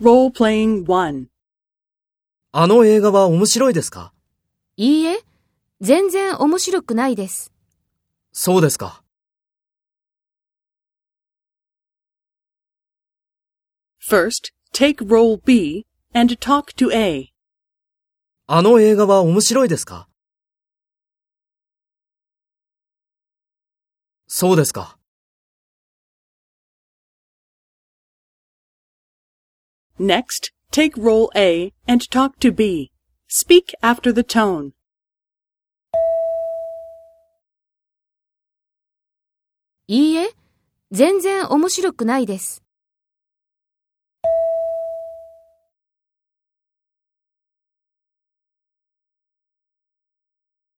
Role-playing 1. あの映画は面白いですか？いいえ、全然面白くないです。そうですか。First, take role B and talk to A. あの映画は面白いですか？そうですか。Next, take role A and talk to B. Speak after the tone. いいえ、全然面白くないです。